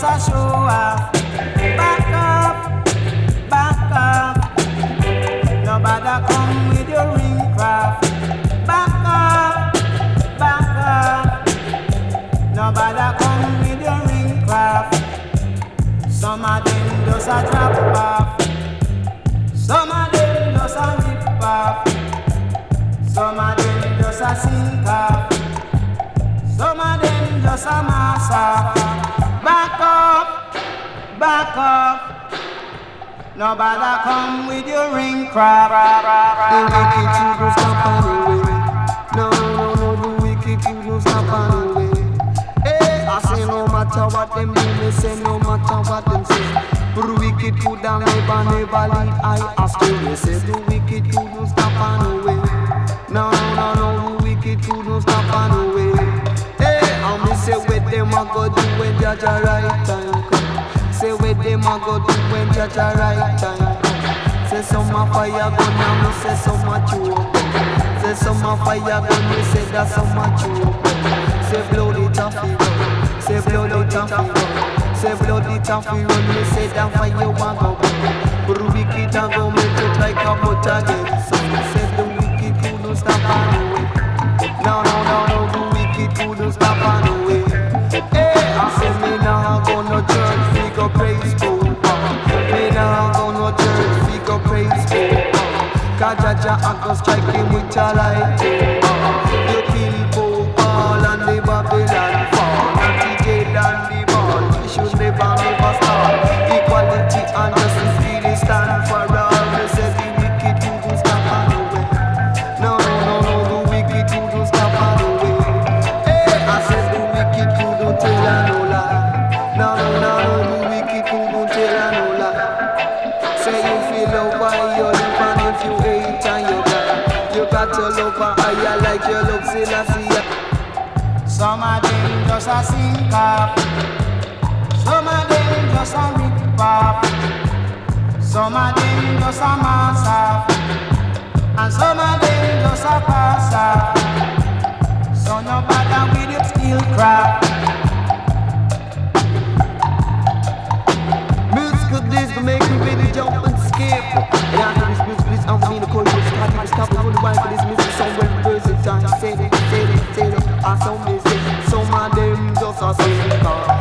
just a show off. Back up, back up. No bother come with your ring craft. Back up, back up. No bother come with your ring craft. Some of them just a drop off. Some of them just a rip off. Some of them just a sink off. Some of them just a mass off. Back up, back up. No bother come with your ring crab. The wicked you don't stop on the way. No, no, no, the wicked you don't stop on the way. Hey, I say no matter what them do, me say no matter what them say. But the wicked could have never, never lead I astray. Me say the wicked you don't stop on the way. No, no, no, the wicked you don't stop on when right time come. Say what them a go do when judge a right time come. Say some a fire gun and me say some a choke. Say some a fire gun, me say that some a choke. Say it off fi run. Say it off fi run. Say it off fi run. Me say that fire want go. But wicked a go make it like a butt again. Say the wicked couldn't stop on the way. No no no no, the wicked couldn't stop on Cause Jah Jah a go strike him with a light. Just a sink off. Some of them just a rip off. Some of them just a mass off. And some of them just a pass off. So no bother with your skill craft. Musical this to make you really jump and skip. And after this music, this I'm to call you start to stop the whole wine for this music so well versatile. Say it, say it, say it. I some of them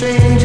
change.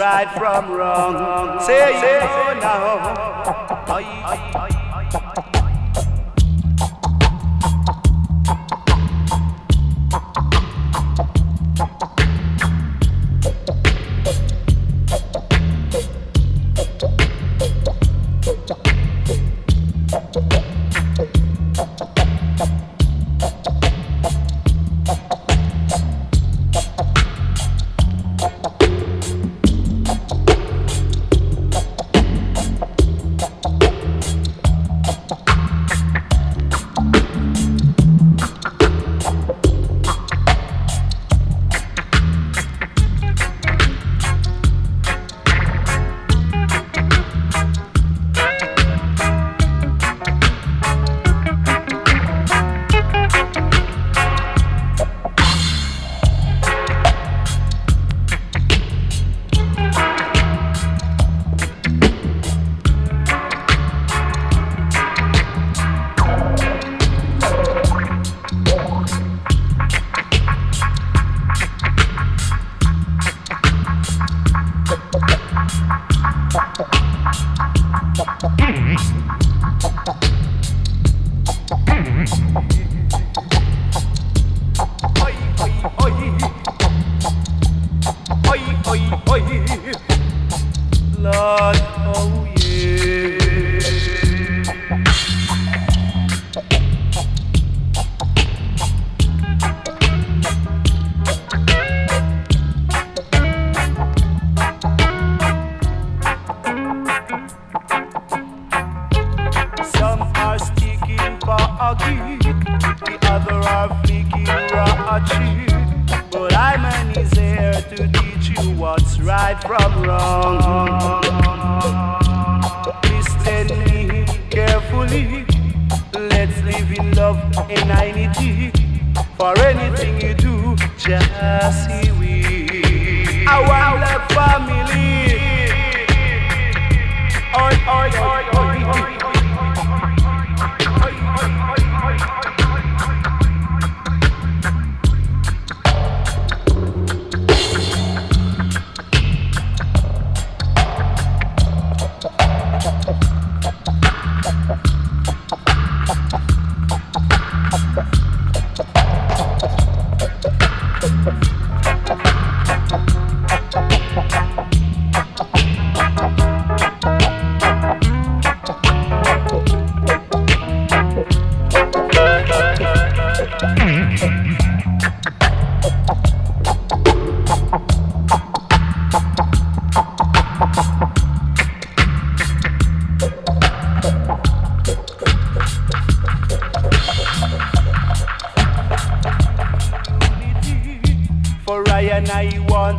Right from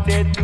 I'm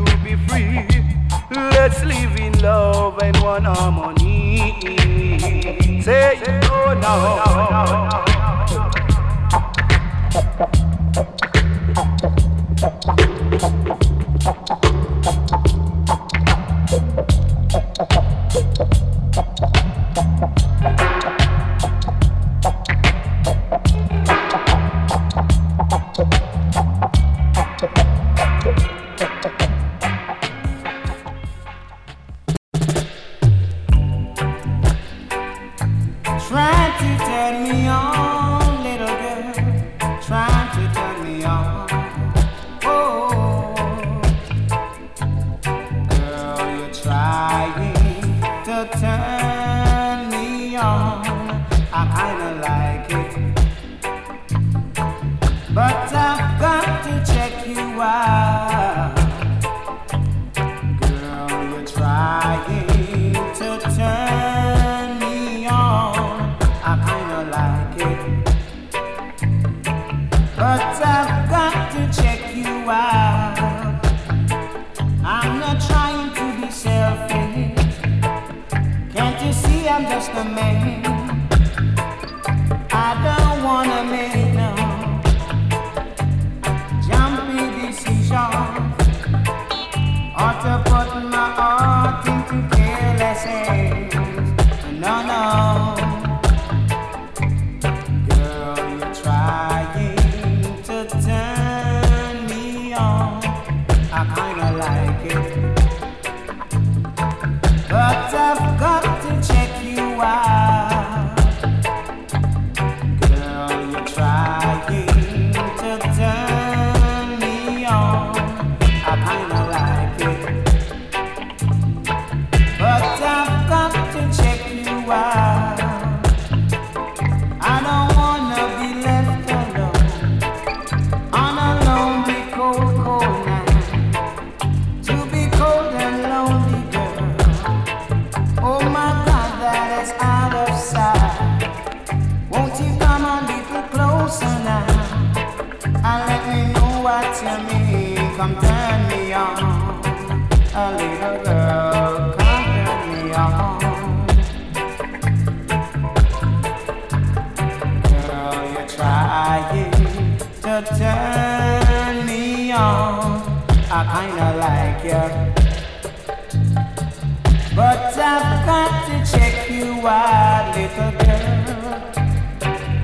out, little girl.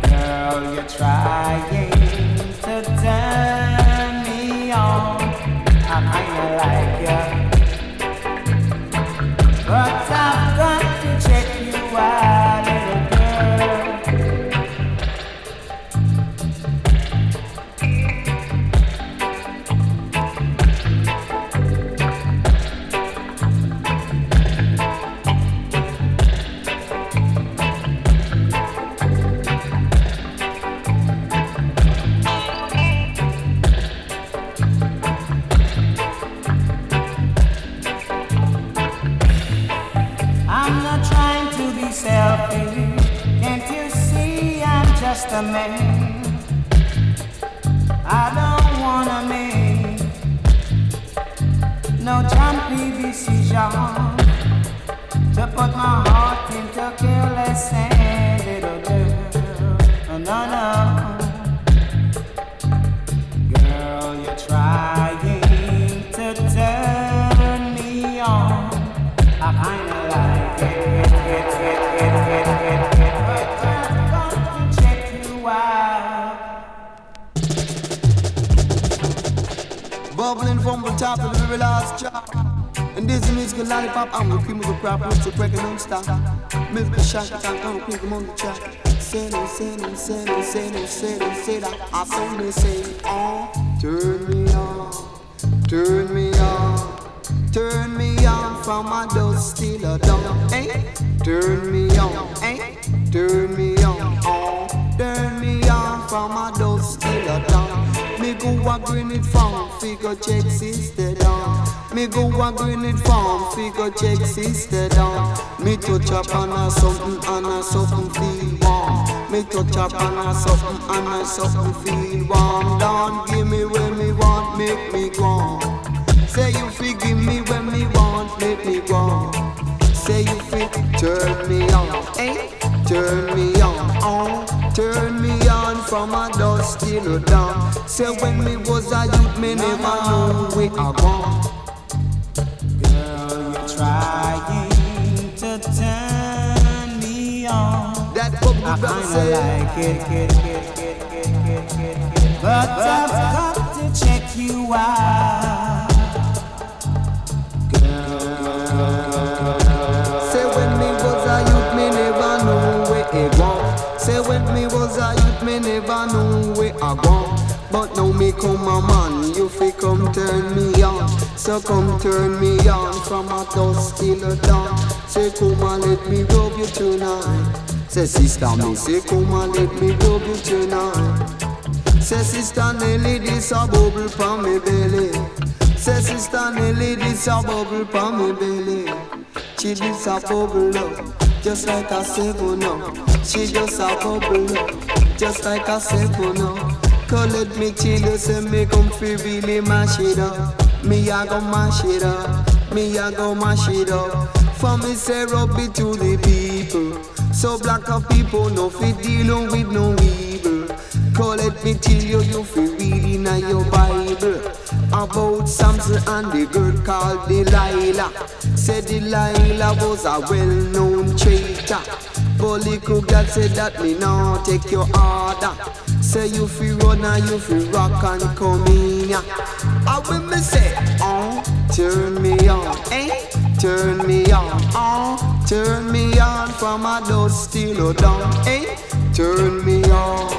Girl, you're trying say no, say no, say no, say that. I saw me say, oh, turn me on, turn me on, turn me on from my dust till a dawn. Hey, turn me on, hey, turn me on, oh, turn me on from my dust till a dawn. Me go a grenade farm, figure check sister down. Me go a grenade farm, figure check sister down. Me touch up on a something, and a something. Me touch up on a something, and a something feel warm. Don't give me when me want, make me go. Say you give me when me want, make me on. Say you fi turn me on, eh? Turn me on, on, turn me on from a dusk till a dawn. Say when me was a youth, me never know where I gone. I kinda like it. But I've got to check you out. say when me was a youth, me never know where it gone. Say when me was a youth, me never know where I gone. But now me come a man, you fi come turn me on. So come turn me on from a dusk till a dawn. Say come and let me rub you tonight. Say sister say come and let me you tonight. Say sister Nelly this a bubble from me belly. Say sister Nelly this a bubble from me belly. She just a bubble up, just like a seven up. She just a bubble up, just like a seven up. Cause let me chill you, say me come fi really mash it up. Me a go mash it up, me a go mash it up. For me say rub it to the people. So black of people no fit dealing with no evil. Call let me tell you, you feel reading in your Bible about Samson and the girl called Delilah. Said Delilah was a well-known traitor. But little girl said that me now take your order. Say you feel run and you feel rock and come in ya. And when me say, oh, turn me on, eh? Turn me on, oh, turn me on from a dust till down, eh? Turn me on,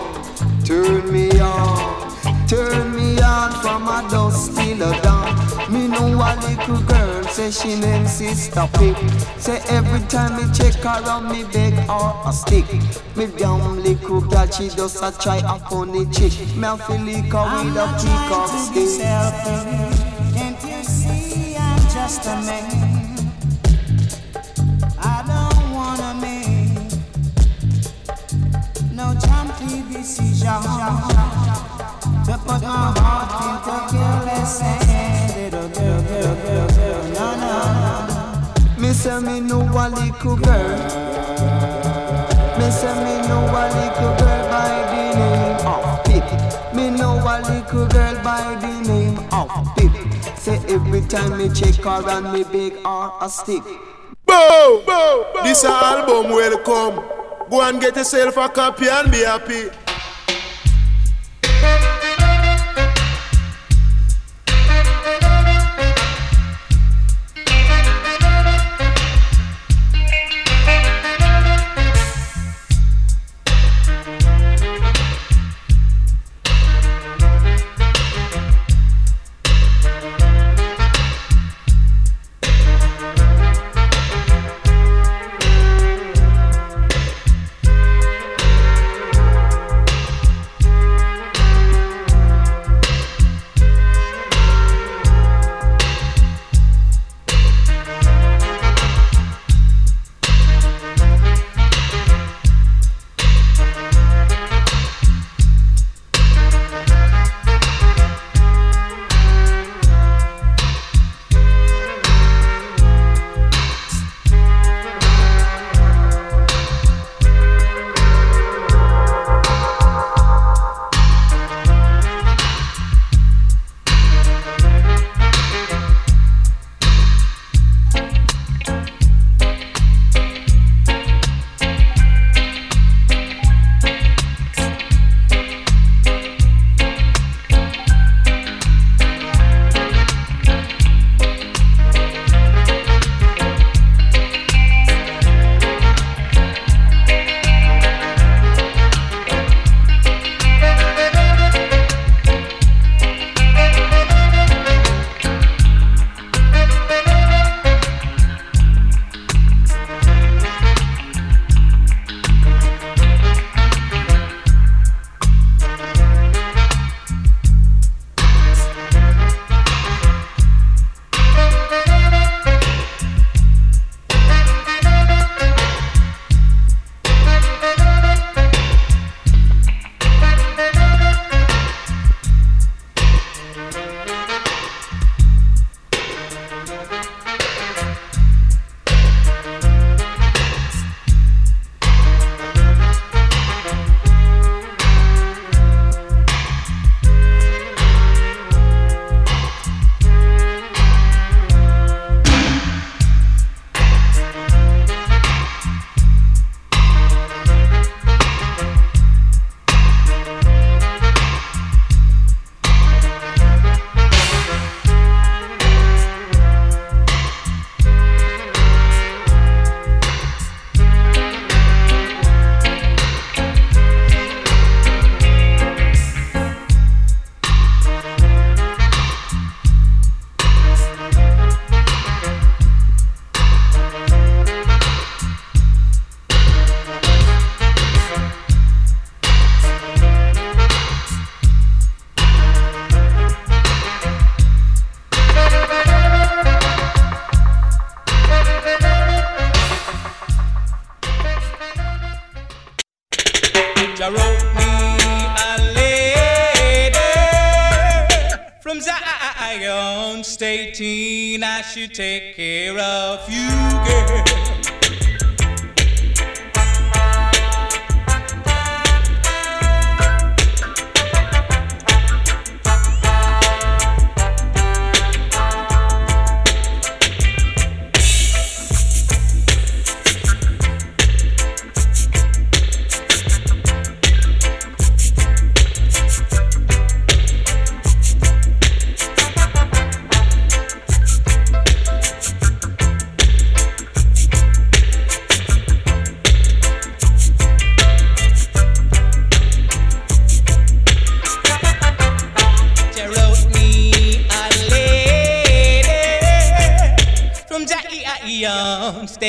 turn me on. Turn me on from a dusk till a dawn. Me know a little girl say she name Sister Pip. Say every time me check her on me beg or a stick. Me damn little girl she just a try a funny chick. Me a feel like a with a pick up stick. Can't you see I'm just a man? Check her and me beg her a stick. Boom! Boom! This album welcome. Go and get yourself a copy and be happy.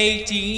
Stating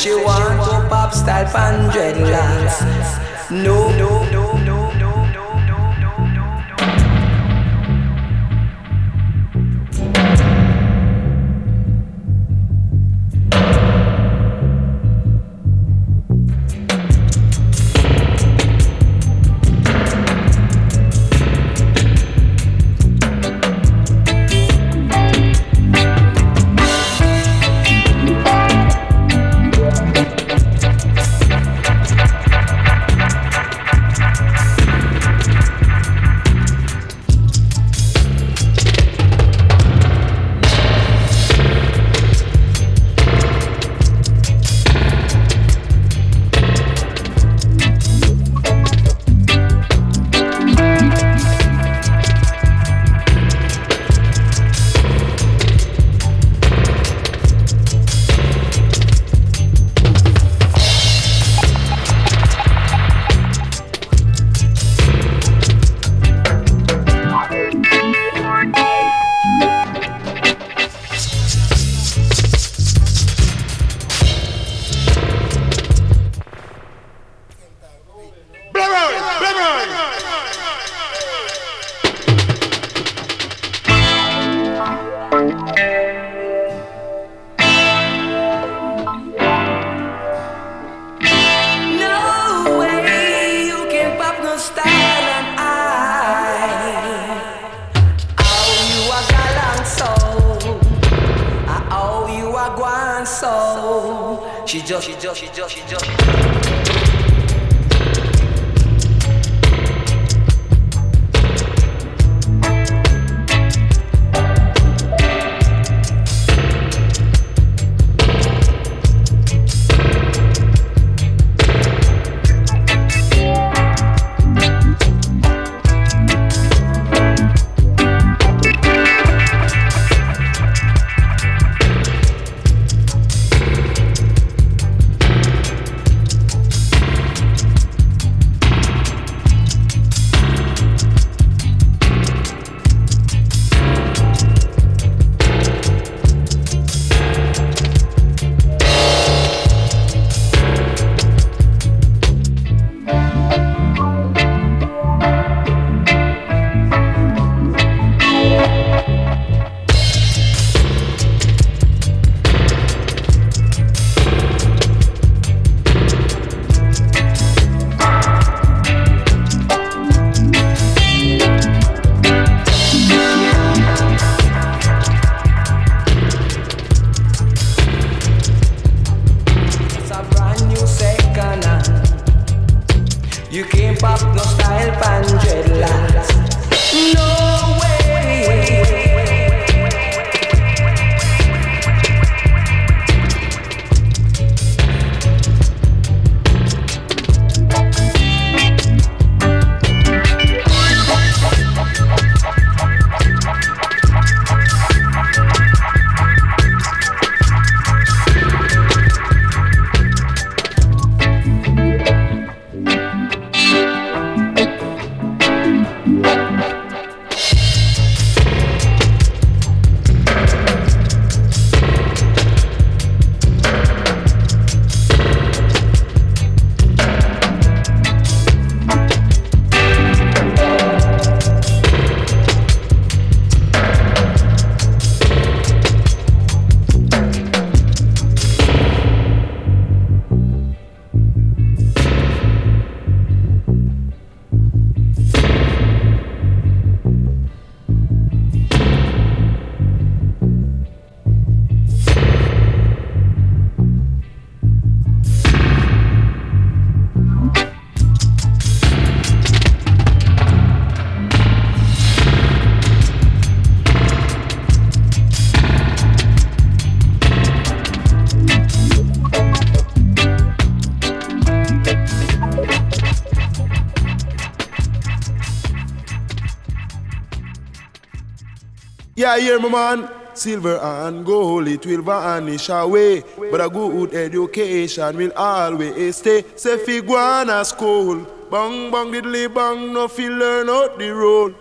she want Yeah, hear me, man. Silver and gold, it will vanish away. But a good education will always stay. Say, fi go on a school. Bang, bang, diddly, bang, no fi learn out the role.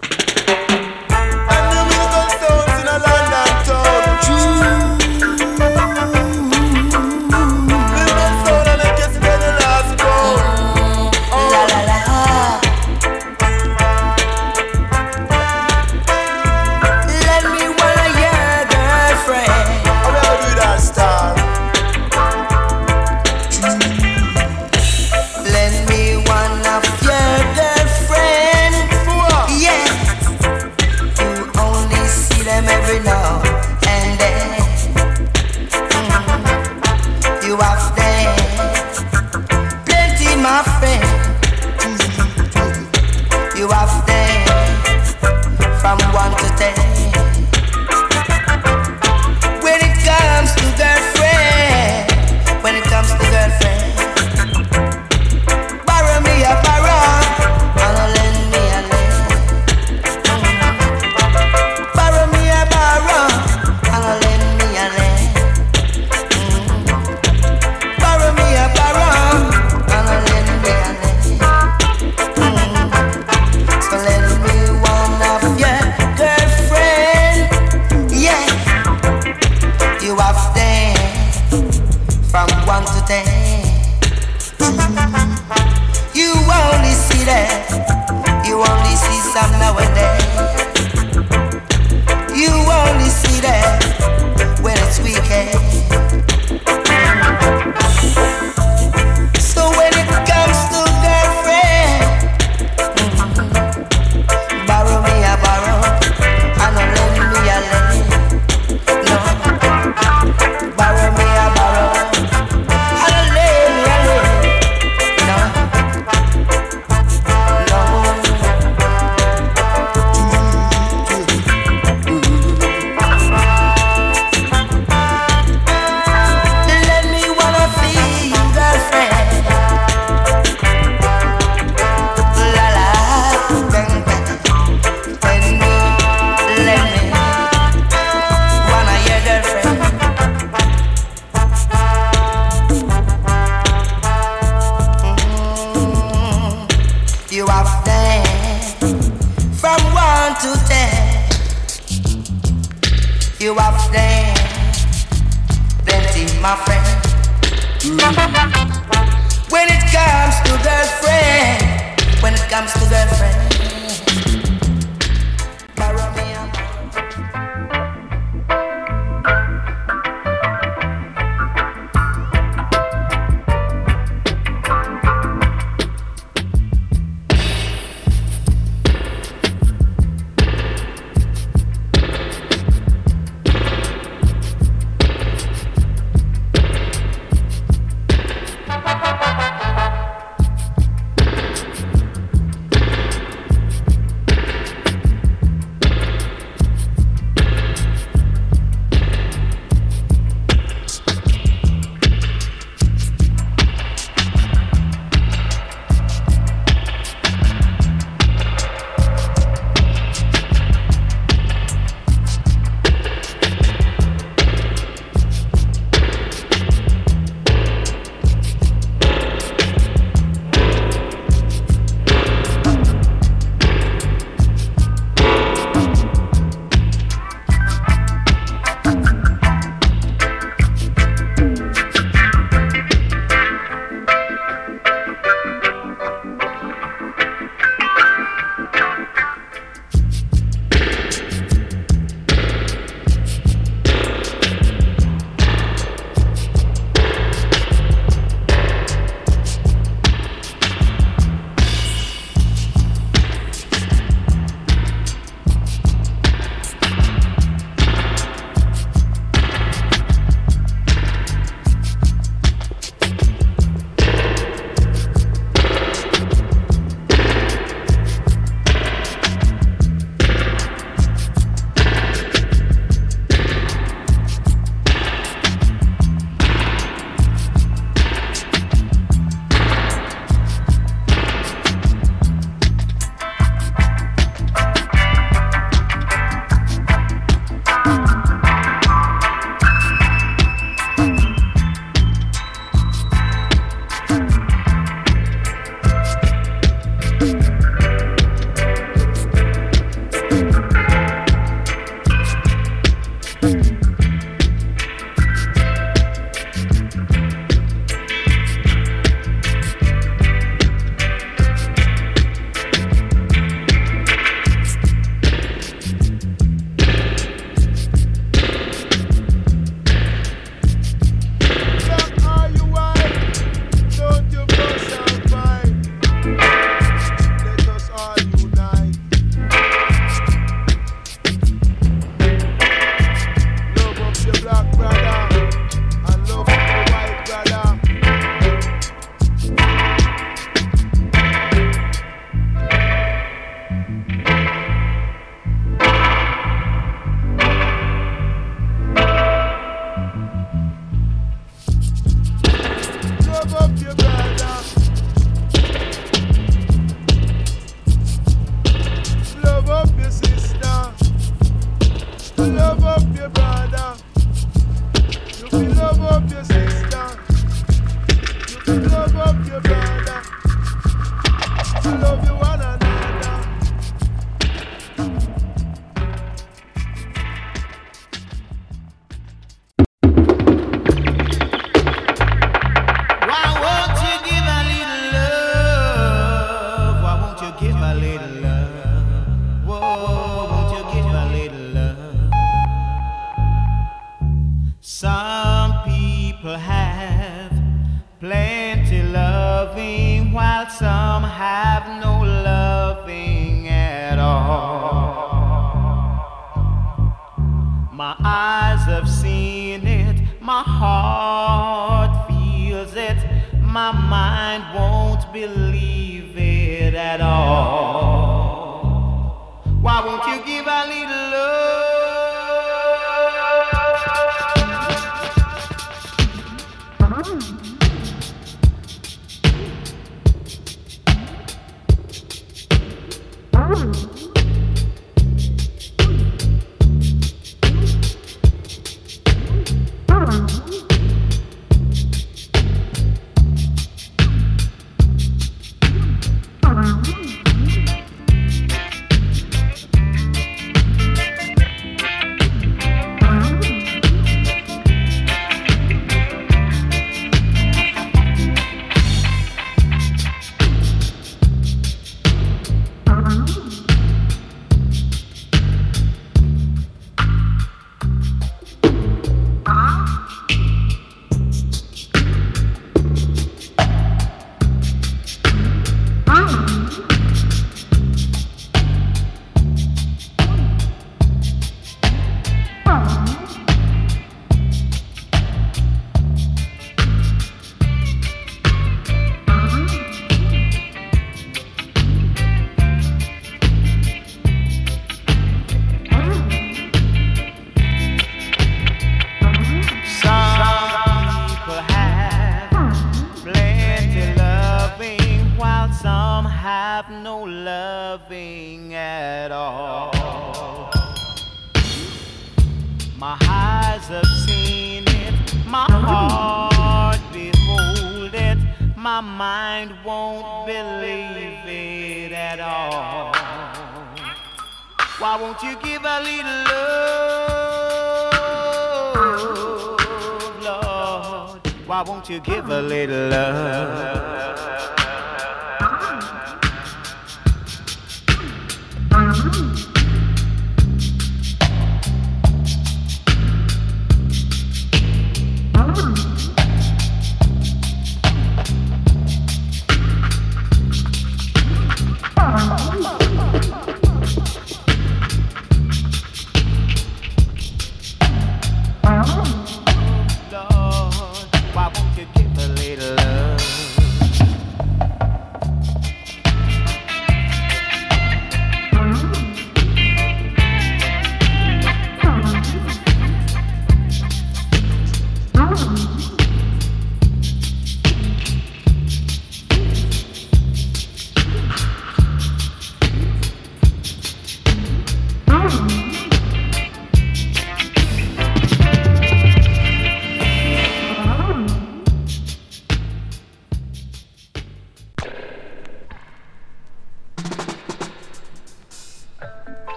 You give a little love?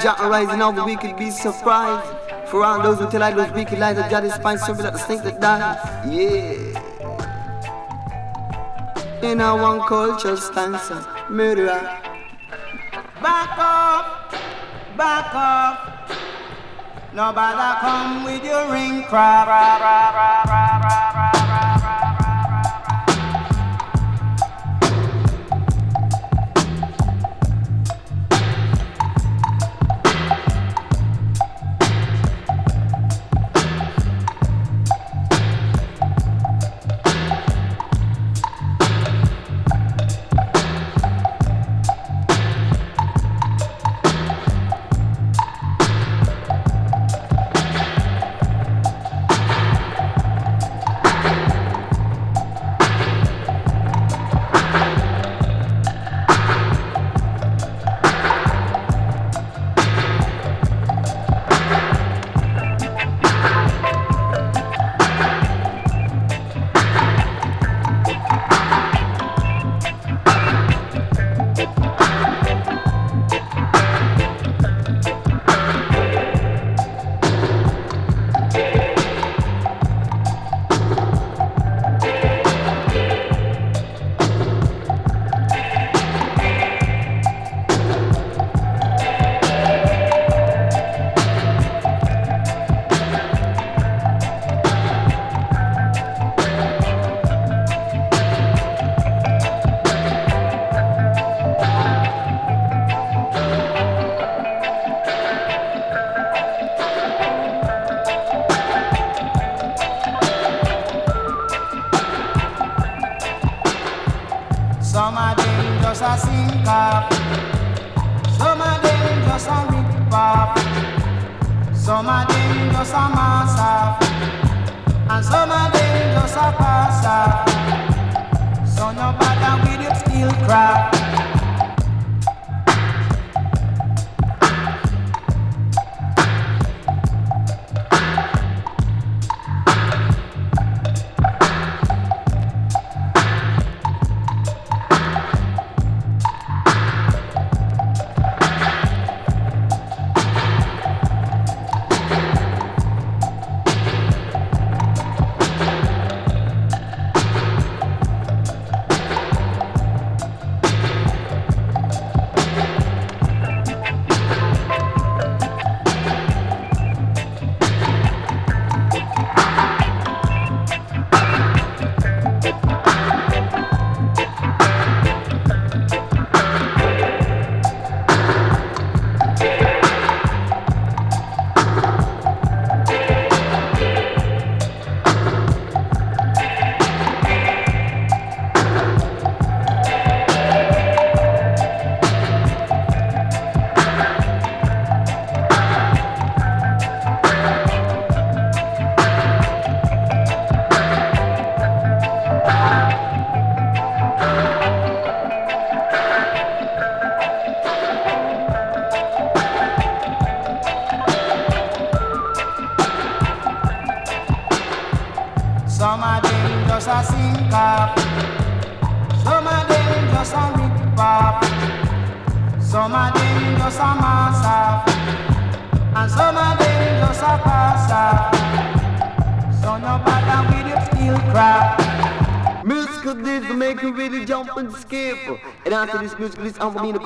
Jah arise and all the wicked be surprised. For all those who tell I those wicked lies that Jah despise, serve like the snake that dies. Yeah. In our one culture stance, murderer. Back off, back off. Nobody come with your ring crap.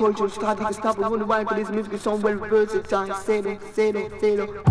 culture, starting to stop. I wonder why, Cause this music is so well versatile. Say it, say it, say it.